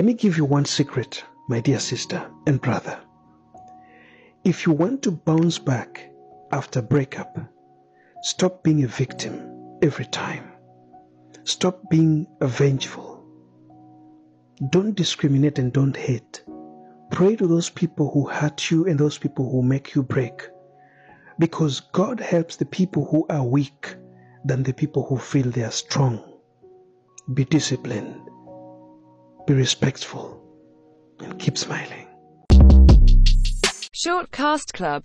Let me give you one secret, my dear sister and brother. If you want to bounce back after breakup, stop being a victim every time. Stop being vengeful. Don't discriminate and don't hate. Pray to those people who hurt you and those people who make you break. Because God helps the people who are weak than the people who feel they are strong. Be disciplined, be respectful, and keep smiling. Shortcast Club